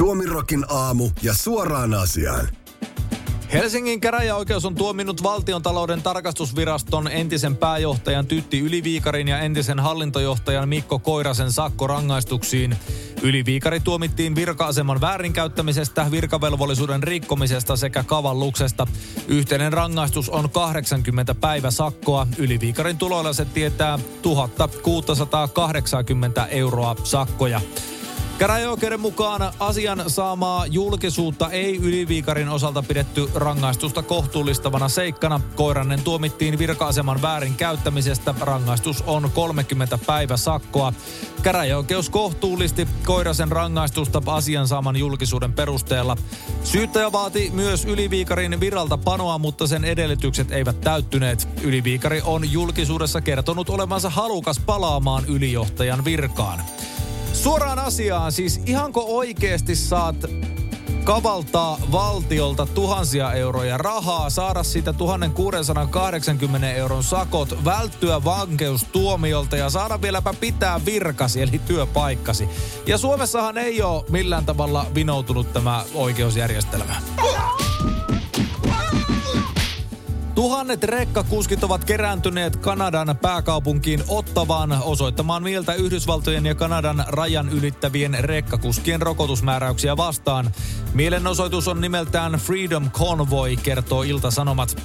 Suomirokin aamu ja suoraan asiaan. Helsingin käräjäoikeus on tuominnut valtion talouden tarkastusviraston entisen pääjohtajan Tytti Yliviikarin ja entisen hallintojohtajan Mikko Koirasen sakkorangaistuksiin. Yliviikari tuomittiin virka-aseman väärinkäyttämisestä, virkavelvollisuuden rikkomisesta sekä kavalluksesta. Yhteinen rangaistus on 80 päivä sakkoa. Yliviikarin tuloilla se tietää 1680 euroa sakkoja. Käräjäoikeuden mukaan asian saamaa julkisuutta ei yliviikarin osalta pidetty rangaistusta kohtuullistavana seikkana. Koiranen tuomittiin virka-aseman väärin käyttämisestä. Rangaistus on 30 päivä sakkoa. Käräjäoikeus kohtuullisti Koirasen rangaistusta asian saaman julkisuuden perusteella. Syyttäjä vaati myös Yliviikarin viralta panoa, mutta sen edellytykset eivät täyttyneet. Yliviikari on julkisuudessa kertonut olevansa halukas palaamaan ylijohtajan virkaan. Suoraan asiaan, siis ihanko oikeasti saat kavaltaa valtiolta tuhansia euroja rahaa, saada siitä 1680 euron sakot, välttyä vankeustuomiolta ja saada vieläpä pitää virkasi eli työpaikkasi. Ja Suomessahan ei ole millään tavalla vinoutunut tämä oikeusjärjestelmä. Tuhannet rekkakuskit ovat kerääntyneet Kanadan pääkaupunkiin Ottavaan osoittamaan mieltä Yhdysvaltojen ja Kanadan rajan ylittävien rekkakuskien rokotusmääräyksiä vastaan. Mielenosoitus on nimeltään Freedom Convoy, kertoo Ilta-Sanomat.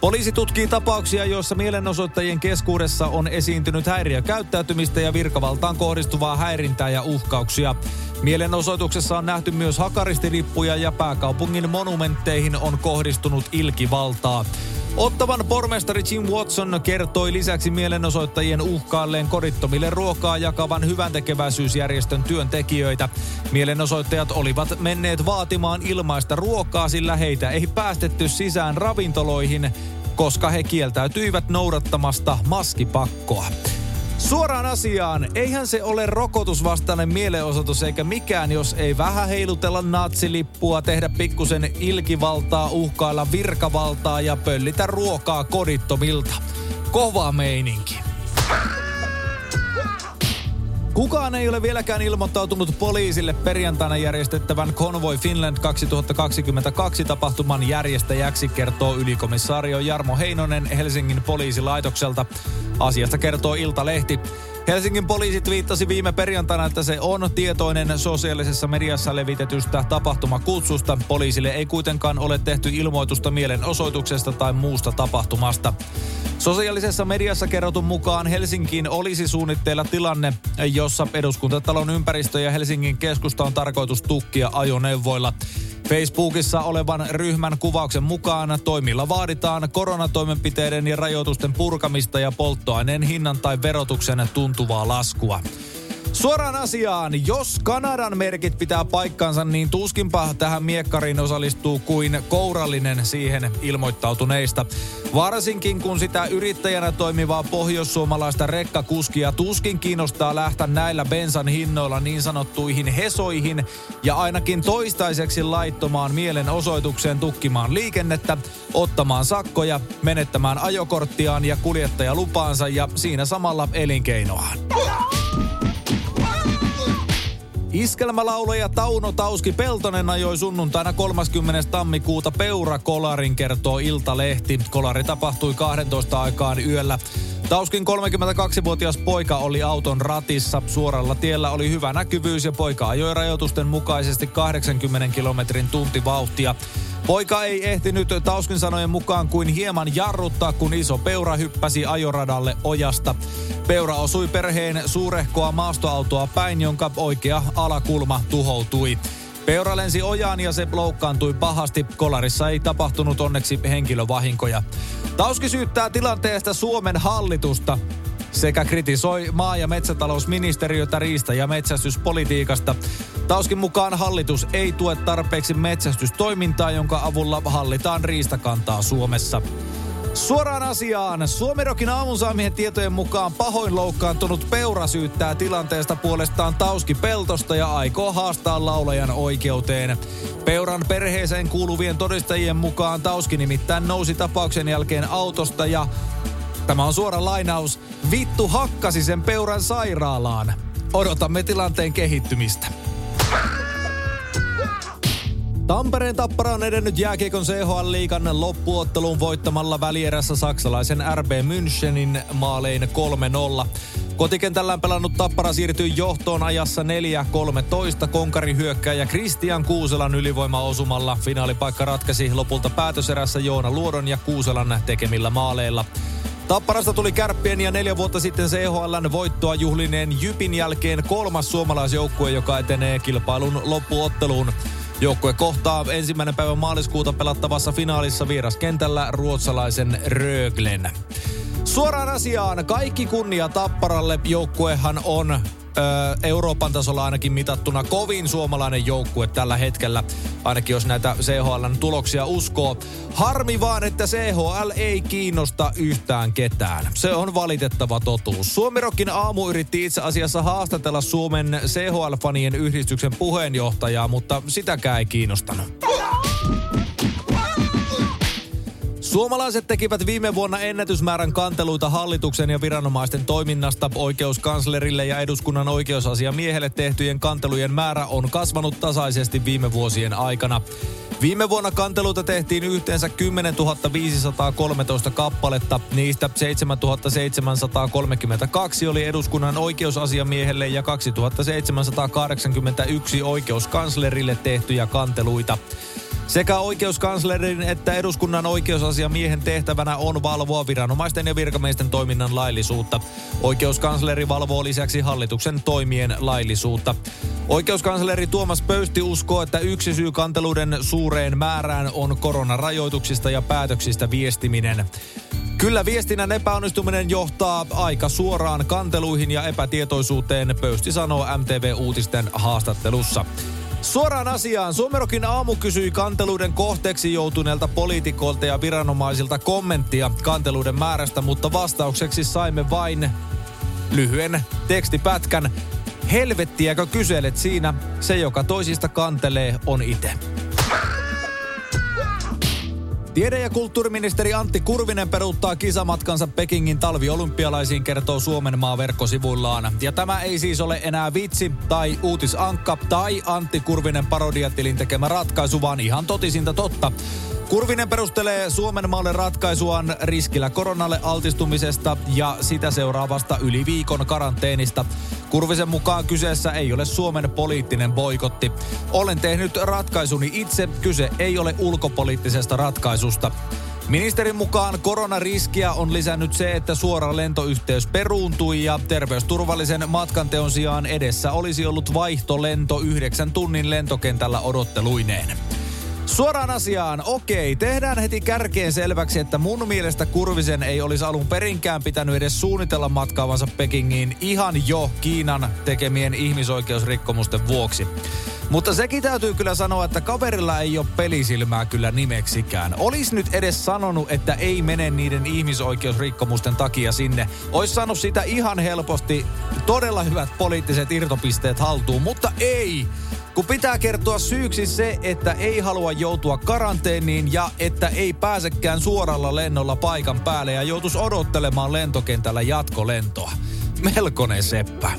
Poliisi tutkii tapauksia, joissa mielenosoittajien keskuudessa on esiintynyt häiriökäyttäytymistä ja virkavaltaan kohdistuvaa häirintää ja uhkauksia. Mielenosoituksessa on nähty myös hakaristilippuja ja pääkaupungin monumentteihin on kohdistunut ilkivaltaa. Ottavan pormestari Jim Watson kertoi lisäksi mielenosoittajien uhkaalleen kodittomille ruokaa jakavan hyvän tekeväisyysjärjestön työntekijöitä. Mielenosoittajat olivat menneet vaatimaan ilmaista ruokaa, sillä heitä ei päästetty sisään ravintoloihin, koska he kieltäytyivät noudattamasta maskipakkoa. Suoraan asiaan, eihän se ole rokotusvastainen mielenosoitus eikä mikään, jos ei vähän heilutella natsilippua, tehdä pikkusen ilkivaltaa, uhkailla virkavaltaa ja pöllitä ruokaa kodittomilta. Kova meininki. Kukaan ei ole vieläkään ilmoittautunut poliisille perjantaina järjestettävän Convoy Finland 2022 tapahtuman järjestäjäksi, kertoo ylikomissaario Jarmo Heinonen Helsingin poliisilaitokselta. Asiasta kertoo Iltalehti. Helsingin poliisi twiittasi viime perjantaina, että se on tietoinen sosiaalisessa mediassa levitetystä tapahtumakutsusta. Poliisille ei kuitenkaan ole tehty ilmoitusta mielenosoituksesta tai muusta tapahtumasta. Sosiaalisessa mediassa kerrotun mukaan Helsinkiin olisi suunnitteilla tilanne, jossa eduskuntatalon ympäristö ja Helsingin keskusta on tarkoitus tukkia ajoneuvoilla. Facebookissa olevan ryhmän kuvauksen mukaan toimilla vaaditaan koronatoimenpiteiden ja rajoitusten purkamista ja polttoaineen hinnan tai verotuksen tuntuvaa laskua. Suoraan asiaan, jos Kanadan merkit pitää paikkansa, niin tuskinpa tähän miekkariin osallistuu kuin kourallinen siihen ilmoittautuneista. Varsinkin kun sitä yrittäjänä toimivaa pohjoissuomalaista rekkakuskia tuskin kiinnostaa lähteä näillä bensan hinnoilla niin sanottuihin hesoihin ja ainakin toistaiseksi laittomaan mielenosoitukseen tukkimaan liikennettä, ottamaan sakkoja, menettämään ajokorttiaan ja kuljettajalupaansa ja siinä samalla elinkeinoaan. Iskelmälaulaja Tauno Tauski Peltonen ajoi sunnuntaina 30. tammikuuta Peura-kolarin, kertoo Iltalehti. Kolari tapahtui 12 aikaan yöllä. Tauskin 32-vuotias poika oli auton ratissa. Suoralla tiellä oli hyvä näkyvyys ja poika ajoi rajoitusten mukaisesti 80 kilometrin tuntivauhtia. Poika ei ehtinyt Tauskin sanojen mukaan kuin hieman jarruttaa, kun iso peura hyppäsi ajoradalle ojasta. Peura osui perheen suurehkoa maastoautoa päin, jonka oikea alakulma tuhoutui. Peura lensi ojaan ja se loukkaantui pahasti. Kolarissa ei tapahtunut onneksi henkilövahinkoja. Tauski syyttää tilanteesta Suomen hallitusta sekä kritisoi maa- ja metsätalousministeriötä riista- ja metsästyspolitiikasta. Tauskin mukaan hallitus ei tue tarpeeksi metsästystoimintaa, jonka avulla hallitaan riistakantaa Suomessa. Suoraan asiaan. Suomirokin aamun saamien tietojen mukaan pahoin loukkaantunut Peura syyttää tilanteesta puolestaan Tauski Peltosta ja aikoo haastaa laulajan oikeuteen. Peuran perheeseen kuuluvien todistajien mukaan Tauski nimittäin nousi tapauksen jälkeen autosta ja Tämä on suora lainaus. Vittu hakkasi sen peuran sairaalaan. Odotamme tilanteen kehittymistä. Tampereen Tappara on edennyt jääkiekon CHL-liikan loppuotteluun voittamalla välierässä saksalaisen RB Münchenin maalein 3-0. Kotikentällään pelannut Tappara siirtyi johtoon ajassa 4-13 konkari hyökkäjä Christian Kuuselan ylivoimaosumalla. Finaalipaikka ratkaisi lopulta päätöserässä Joona Luodon ja Kuuselan tekemillä maaleilla. Tapparasta tuli kärppien ja neljä vuotta sitten CHLn voittoa juhlineen Jypin jälkeen kolmas suomalaisjoukkue, joka etenee kilpailun loppuotteluun. Joukkue kohtaa ensimmäinen päivä maaliskuuta pelattavassa finaalissa vieraskentällä ruotsalaisen Röglen. Suoraan asiaan, kaikki kunnia Tapparalle. Joukkuehan on Euroopan tasolla ainakin mitattuna kovin suomalainen joukkue tällä hetkellä, ainakin jos näitä CHLn tuloksia uskoo. Harmi vaan, että CHL ei kiinnosta yhtään ketään. Se on valitettava totuus. Suomirokin aamu yritti itse asiassa haastatella Suomen CHL-fanien yhdistyksen puheenjohtajaa, mutta sitäkään ei kiinnostanut. Suomalaiset tekivät viime vuonna ennätysmäärän kanteluita hallituksen ja viranomaisten toiminnasta. Oikeuskanslerille ja eduskunnan oikeusasiamiehelle tehtyjen kantelujen määrä on kasvanut tasaisesti viime vuosien aikana. Viime vuonna kanteluita tehtiin yhteensä 10 513 kappaletta. Niistä 7 732 oli eduskunnan oikeusasiamiehelle ja 2781 oikeuskanslerille tehtyjä kanteluita. Sekä oikeuskanslerin että eduskunnan oikeusasiamiehen tehtävänä on valvoa viranomaisten ja virkamiesten toiminnan laillisuutta. Oikeuskansleri valvoo lisäksi hallituksen toimien laillisuutta. Oikeuskansleri Tuomas Pöysti uskoo, että yksi syy kanteluiden suureen määrään on koronarajoituksista ja päätöksistä viestiminen. Kyllä viestinnän epäonnistuminen johtaa aika suoraan kanteluihin ja epätietoisuuteen, Pöysti sanoo MTV-uutisten haastattelussa. Suoraan asiaan. Suomerokin aamu kysyi kanteluiden kohteeksi joutuneelta poliitikolta ja viranomaisilta kommenttia kanteluiden määrästä, mutta vastaukseksi saimme vain lyhyen tekstipätkän. Helvettiäkö kyselet siinä? Se, joka toisista kantelee, on itse. Tiede- ja kulttuuriministeri Antti Kurvinen peruuttaa kisamatkansa Pekingin talviolympialaisiin, kertoo Suomen maa verkkosivuillaan. Ja tämä ei siis ole enää vitsi tai uutisankka tai Antti Kurvinen parodiatilin tekemä ratkaisu, vaan ihan totisinta totta. Kurvinen perustelee Suomen maalle ratkaisuaan riskillä koronalle altistumisesta ja sitä seuraavasta yli viikon karanteenista. Kurvisen mukaan kyseessä ei ole Suomen poliittinen boikotti. Olen tehnyt ratkaisuni itse, kyse ei ole ulkopoliittisesta ratkaisusta. Ministerin mukaan koronariskiä on lisännyt se, että suora lentoyhteys peruuntui ja terveysturvallisen matkanteon sijaan edessä olisi ollut vaihtolento yhdeksän tunnin lentokentällä odotteluineen. Suoraan asiaan, okei, tehdään heti kärkeen selväksi, että mun mielestä Kurvisen ei olisi alun perinkään pitänyt edes suunnitella matkaavansa Pekingiin ihan jo Kiinan tekemien ihmisoikeusrikkomusten vuoksi. Mutta sekin täytyy kyllä sanoa, että kaverilla ei ole pelisilmää kyllä nimeksikään. Olis nyt edes sanonut, että ei mene niiden ihmisoikeusrikkomusten takia sinne. Ois saanut sitä ihan helposti todella hyvät poliittiset irtopisteet haltuun, mutta ei kun pitää kertoa syyksi se, että ei halua joutua karanteeniin ja että ei pääsekään suoralla lennolla paikan päälle ja joutus odottelemaan lentokentällä jatkolentoa. Melkoinen seppä.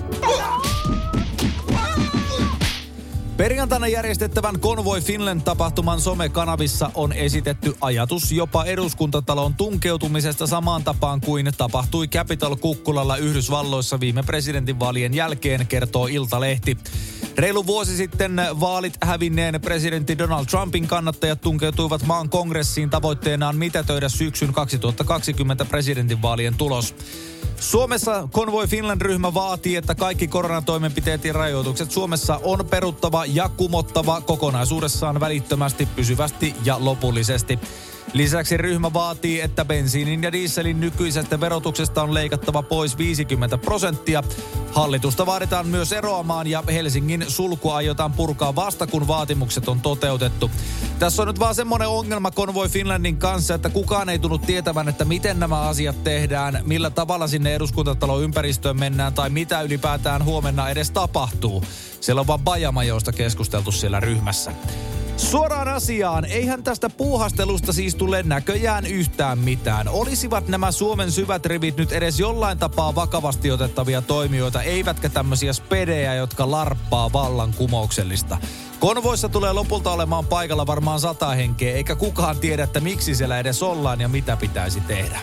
Perjantaina järjestettävän Convoy Finland-tapahtuman somekanavissa on esitetty ajatus jopa eduskuntatalon tunkeutumisesta samaan tapaan kuin tapahtui Capital Kukkulalla Yhdysvalloissa viime presidentinvaalien jälkeen, kertoo Iltalehti. Reilu vuosi sitten vaalit hävinneen presidentti Donald Trumpin kannattajat tunkeutuivat maan kongressiin tavoitteenaan mitätöidä syksyn 2020 presidentinvaalien tulos. Suomessa Convoy Finland-ryhmä vaatii, että kaikki koronatoimenpiteet ja rajoitukset Suomessa on peruttava ja kumottava kokonaisuudessaan välittömästi, pysyvästi ja lopullisesti. Lisäksi ryhmä vaatii, että bensiinin ja dieselin nykyisestä verotuksesta on leikattava pois 50 prosenttia. Hallitusta vaaditaan myös eroamaan ja Helsingin sulku aiotaan purkaa vasta kun vaatimukset on toteutettu. Tässä on nyt vaan semmoinen ongelma Convoy Finlandin kanssa, että kukaan ei tunnu tietävän, että miten nämä asiat tehdään, millä tavalla sinne eduskuntatalon ympäristöön mennään tai mitä ylipäätään huomenna edes tapahtuu. Siellä on vaan Bajamajoista keskusteltu siellä ryhmässä. Suoraan asiaan, eihän tästä puuhastelusta siis tule näköjään yhtään mitään. Olisivat nämä Suomen syvät rivit nyt edes jollain tapaa vakavasti otettavia toimijoita, eivätkä tämmöisiä spedejä, jotka larppaa vallankumouksellista. Konvoissa tulee lopulta olemaan paikalla varmaan sata henkeä, eikä kukaan tiedä, että miksi siellä edes ollaan ja mitä pitäisi tehdä.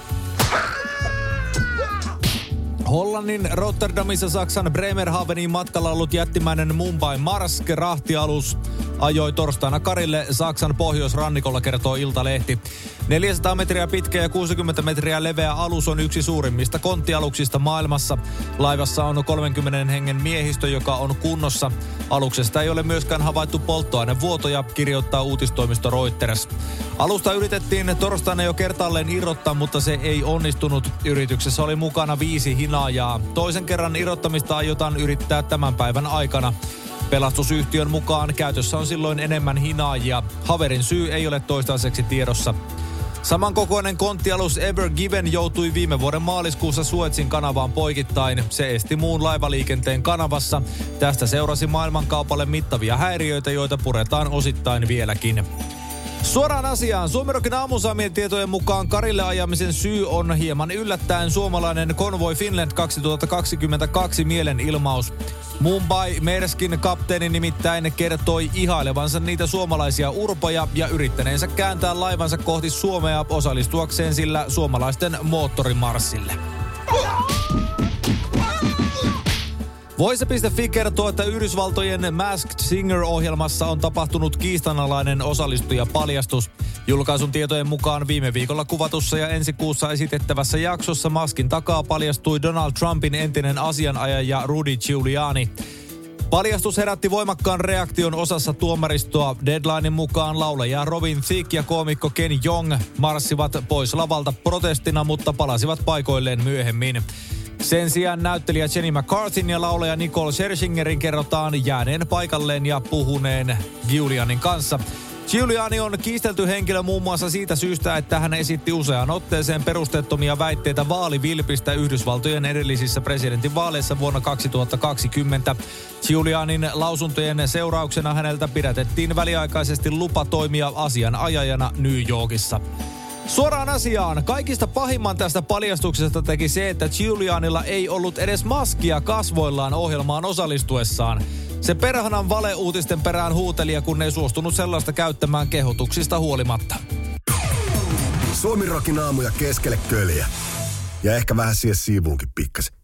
Hollannin Rotterdamissa Saksan Bremerhavenin matkalla ollut jättimäinen Mumbai Marsk rahtialus ajoi torstaina Karille Saksan pohjoisrannikolla, kertoo Iltalehti. 400 metriä pitkä ja 60 metriä leveä alus on yksi suurimmista konttialuksista maailmassa. Laivassa on 30 hengen miehistö, joka on kunnossa. Aluksesta ei ole myöskään havaittu polttoainevuotoja, kirjoittaa uutistoimisto Reuters. Alusta yritettiin torstaina jo kertaalleen irrottaa, mutta se ei onnistunut. Yrityksessä oli mukana viisi hinaajaa. Toisen kerran irrottamista aiotaan yrittää tämän päivän aikana. Pelastusyhtiön mukaan käytössä on silloin enemmän hinaajia. Haverin syy ei ole toistaiseksi tiedossa. Samankokoinen konttialus Ever Given joutui viime vuoden maaliskuussa Suetsin kanavaan poikittain. Se esti muun laivaliikenteen kanavassa. Tästä seurasi maailmankaupalle mittavia häiriöitä, joita puretaan osittain vieläkin. Suoraan asiaan. Suomerokin aamusaamien tietojen mukaan Karille ajamisen syy on hieman yllättäen suomalainen Convoy Finland 2022 mielenilmaus. Mumbai Merskin kapteeni nimittäin kertoi ihailevansa niitä suomalaisia urpoja ja yrittäneensä kääntää laivansa kohti Suomea osallistuakseen sillä suomalaisten moottorimarssille. Voise.fi kertoo, että Yhdysvaltojen Masked Singer-ohjelmassa on tapahtunut kiistanalainen osallistujapaljastus. Julkaisun tietojen mukaan viime viikolla kuvatussa ja ensi kuussa esitettävässä jaksossa maskin takaa paljastui Donald Trumpin entinen asianajaja Rudy Giuliani. Paljastus herätti voimakkaan reaktion osassa tuomaristoa. Deadlinein mukaan laulaja Robin Thicke ja koomikko Ken Jong marssivat pois lavalta protestina, mutta palasivat paikoilleen myöhemmin. Sen sijaan näyttelijä Jenny McCarthyn ja laulaja Nicole Scherzingerin kerrotaan jääneen paikalleen ja puhuneen Giulianin kanssa. Giuliani on kiistelty henkilö muun muassa siitä syystä, että hän esitti useaan otteeseen perusteettomia väitteitä vaalivilpistä Yhdysvaltojen edellisissä presidentinvaaleissa vuonna 2020. Giulianin lausuntojen seurauksena häneltä pidätettiin väliaikaisesti lupa toimia asianajajana New Yorkissa. Suoraan asiaan. Kaikista pahimman tästä paljastuksesta teki se, että Giulianilla ei ollut edes maskia kasvoillaan ohjelmaan osallistuessaan. Se perhanan valeuutisten perään huuteli, kun ei suostunut sellaista käyttämään kehotuksista huolimatta. Suomi rokin aamuja keskelle köljä. Ja ehkä vähän siihen siivuunkin pikkasen.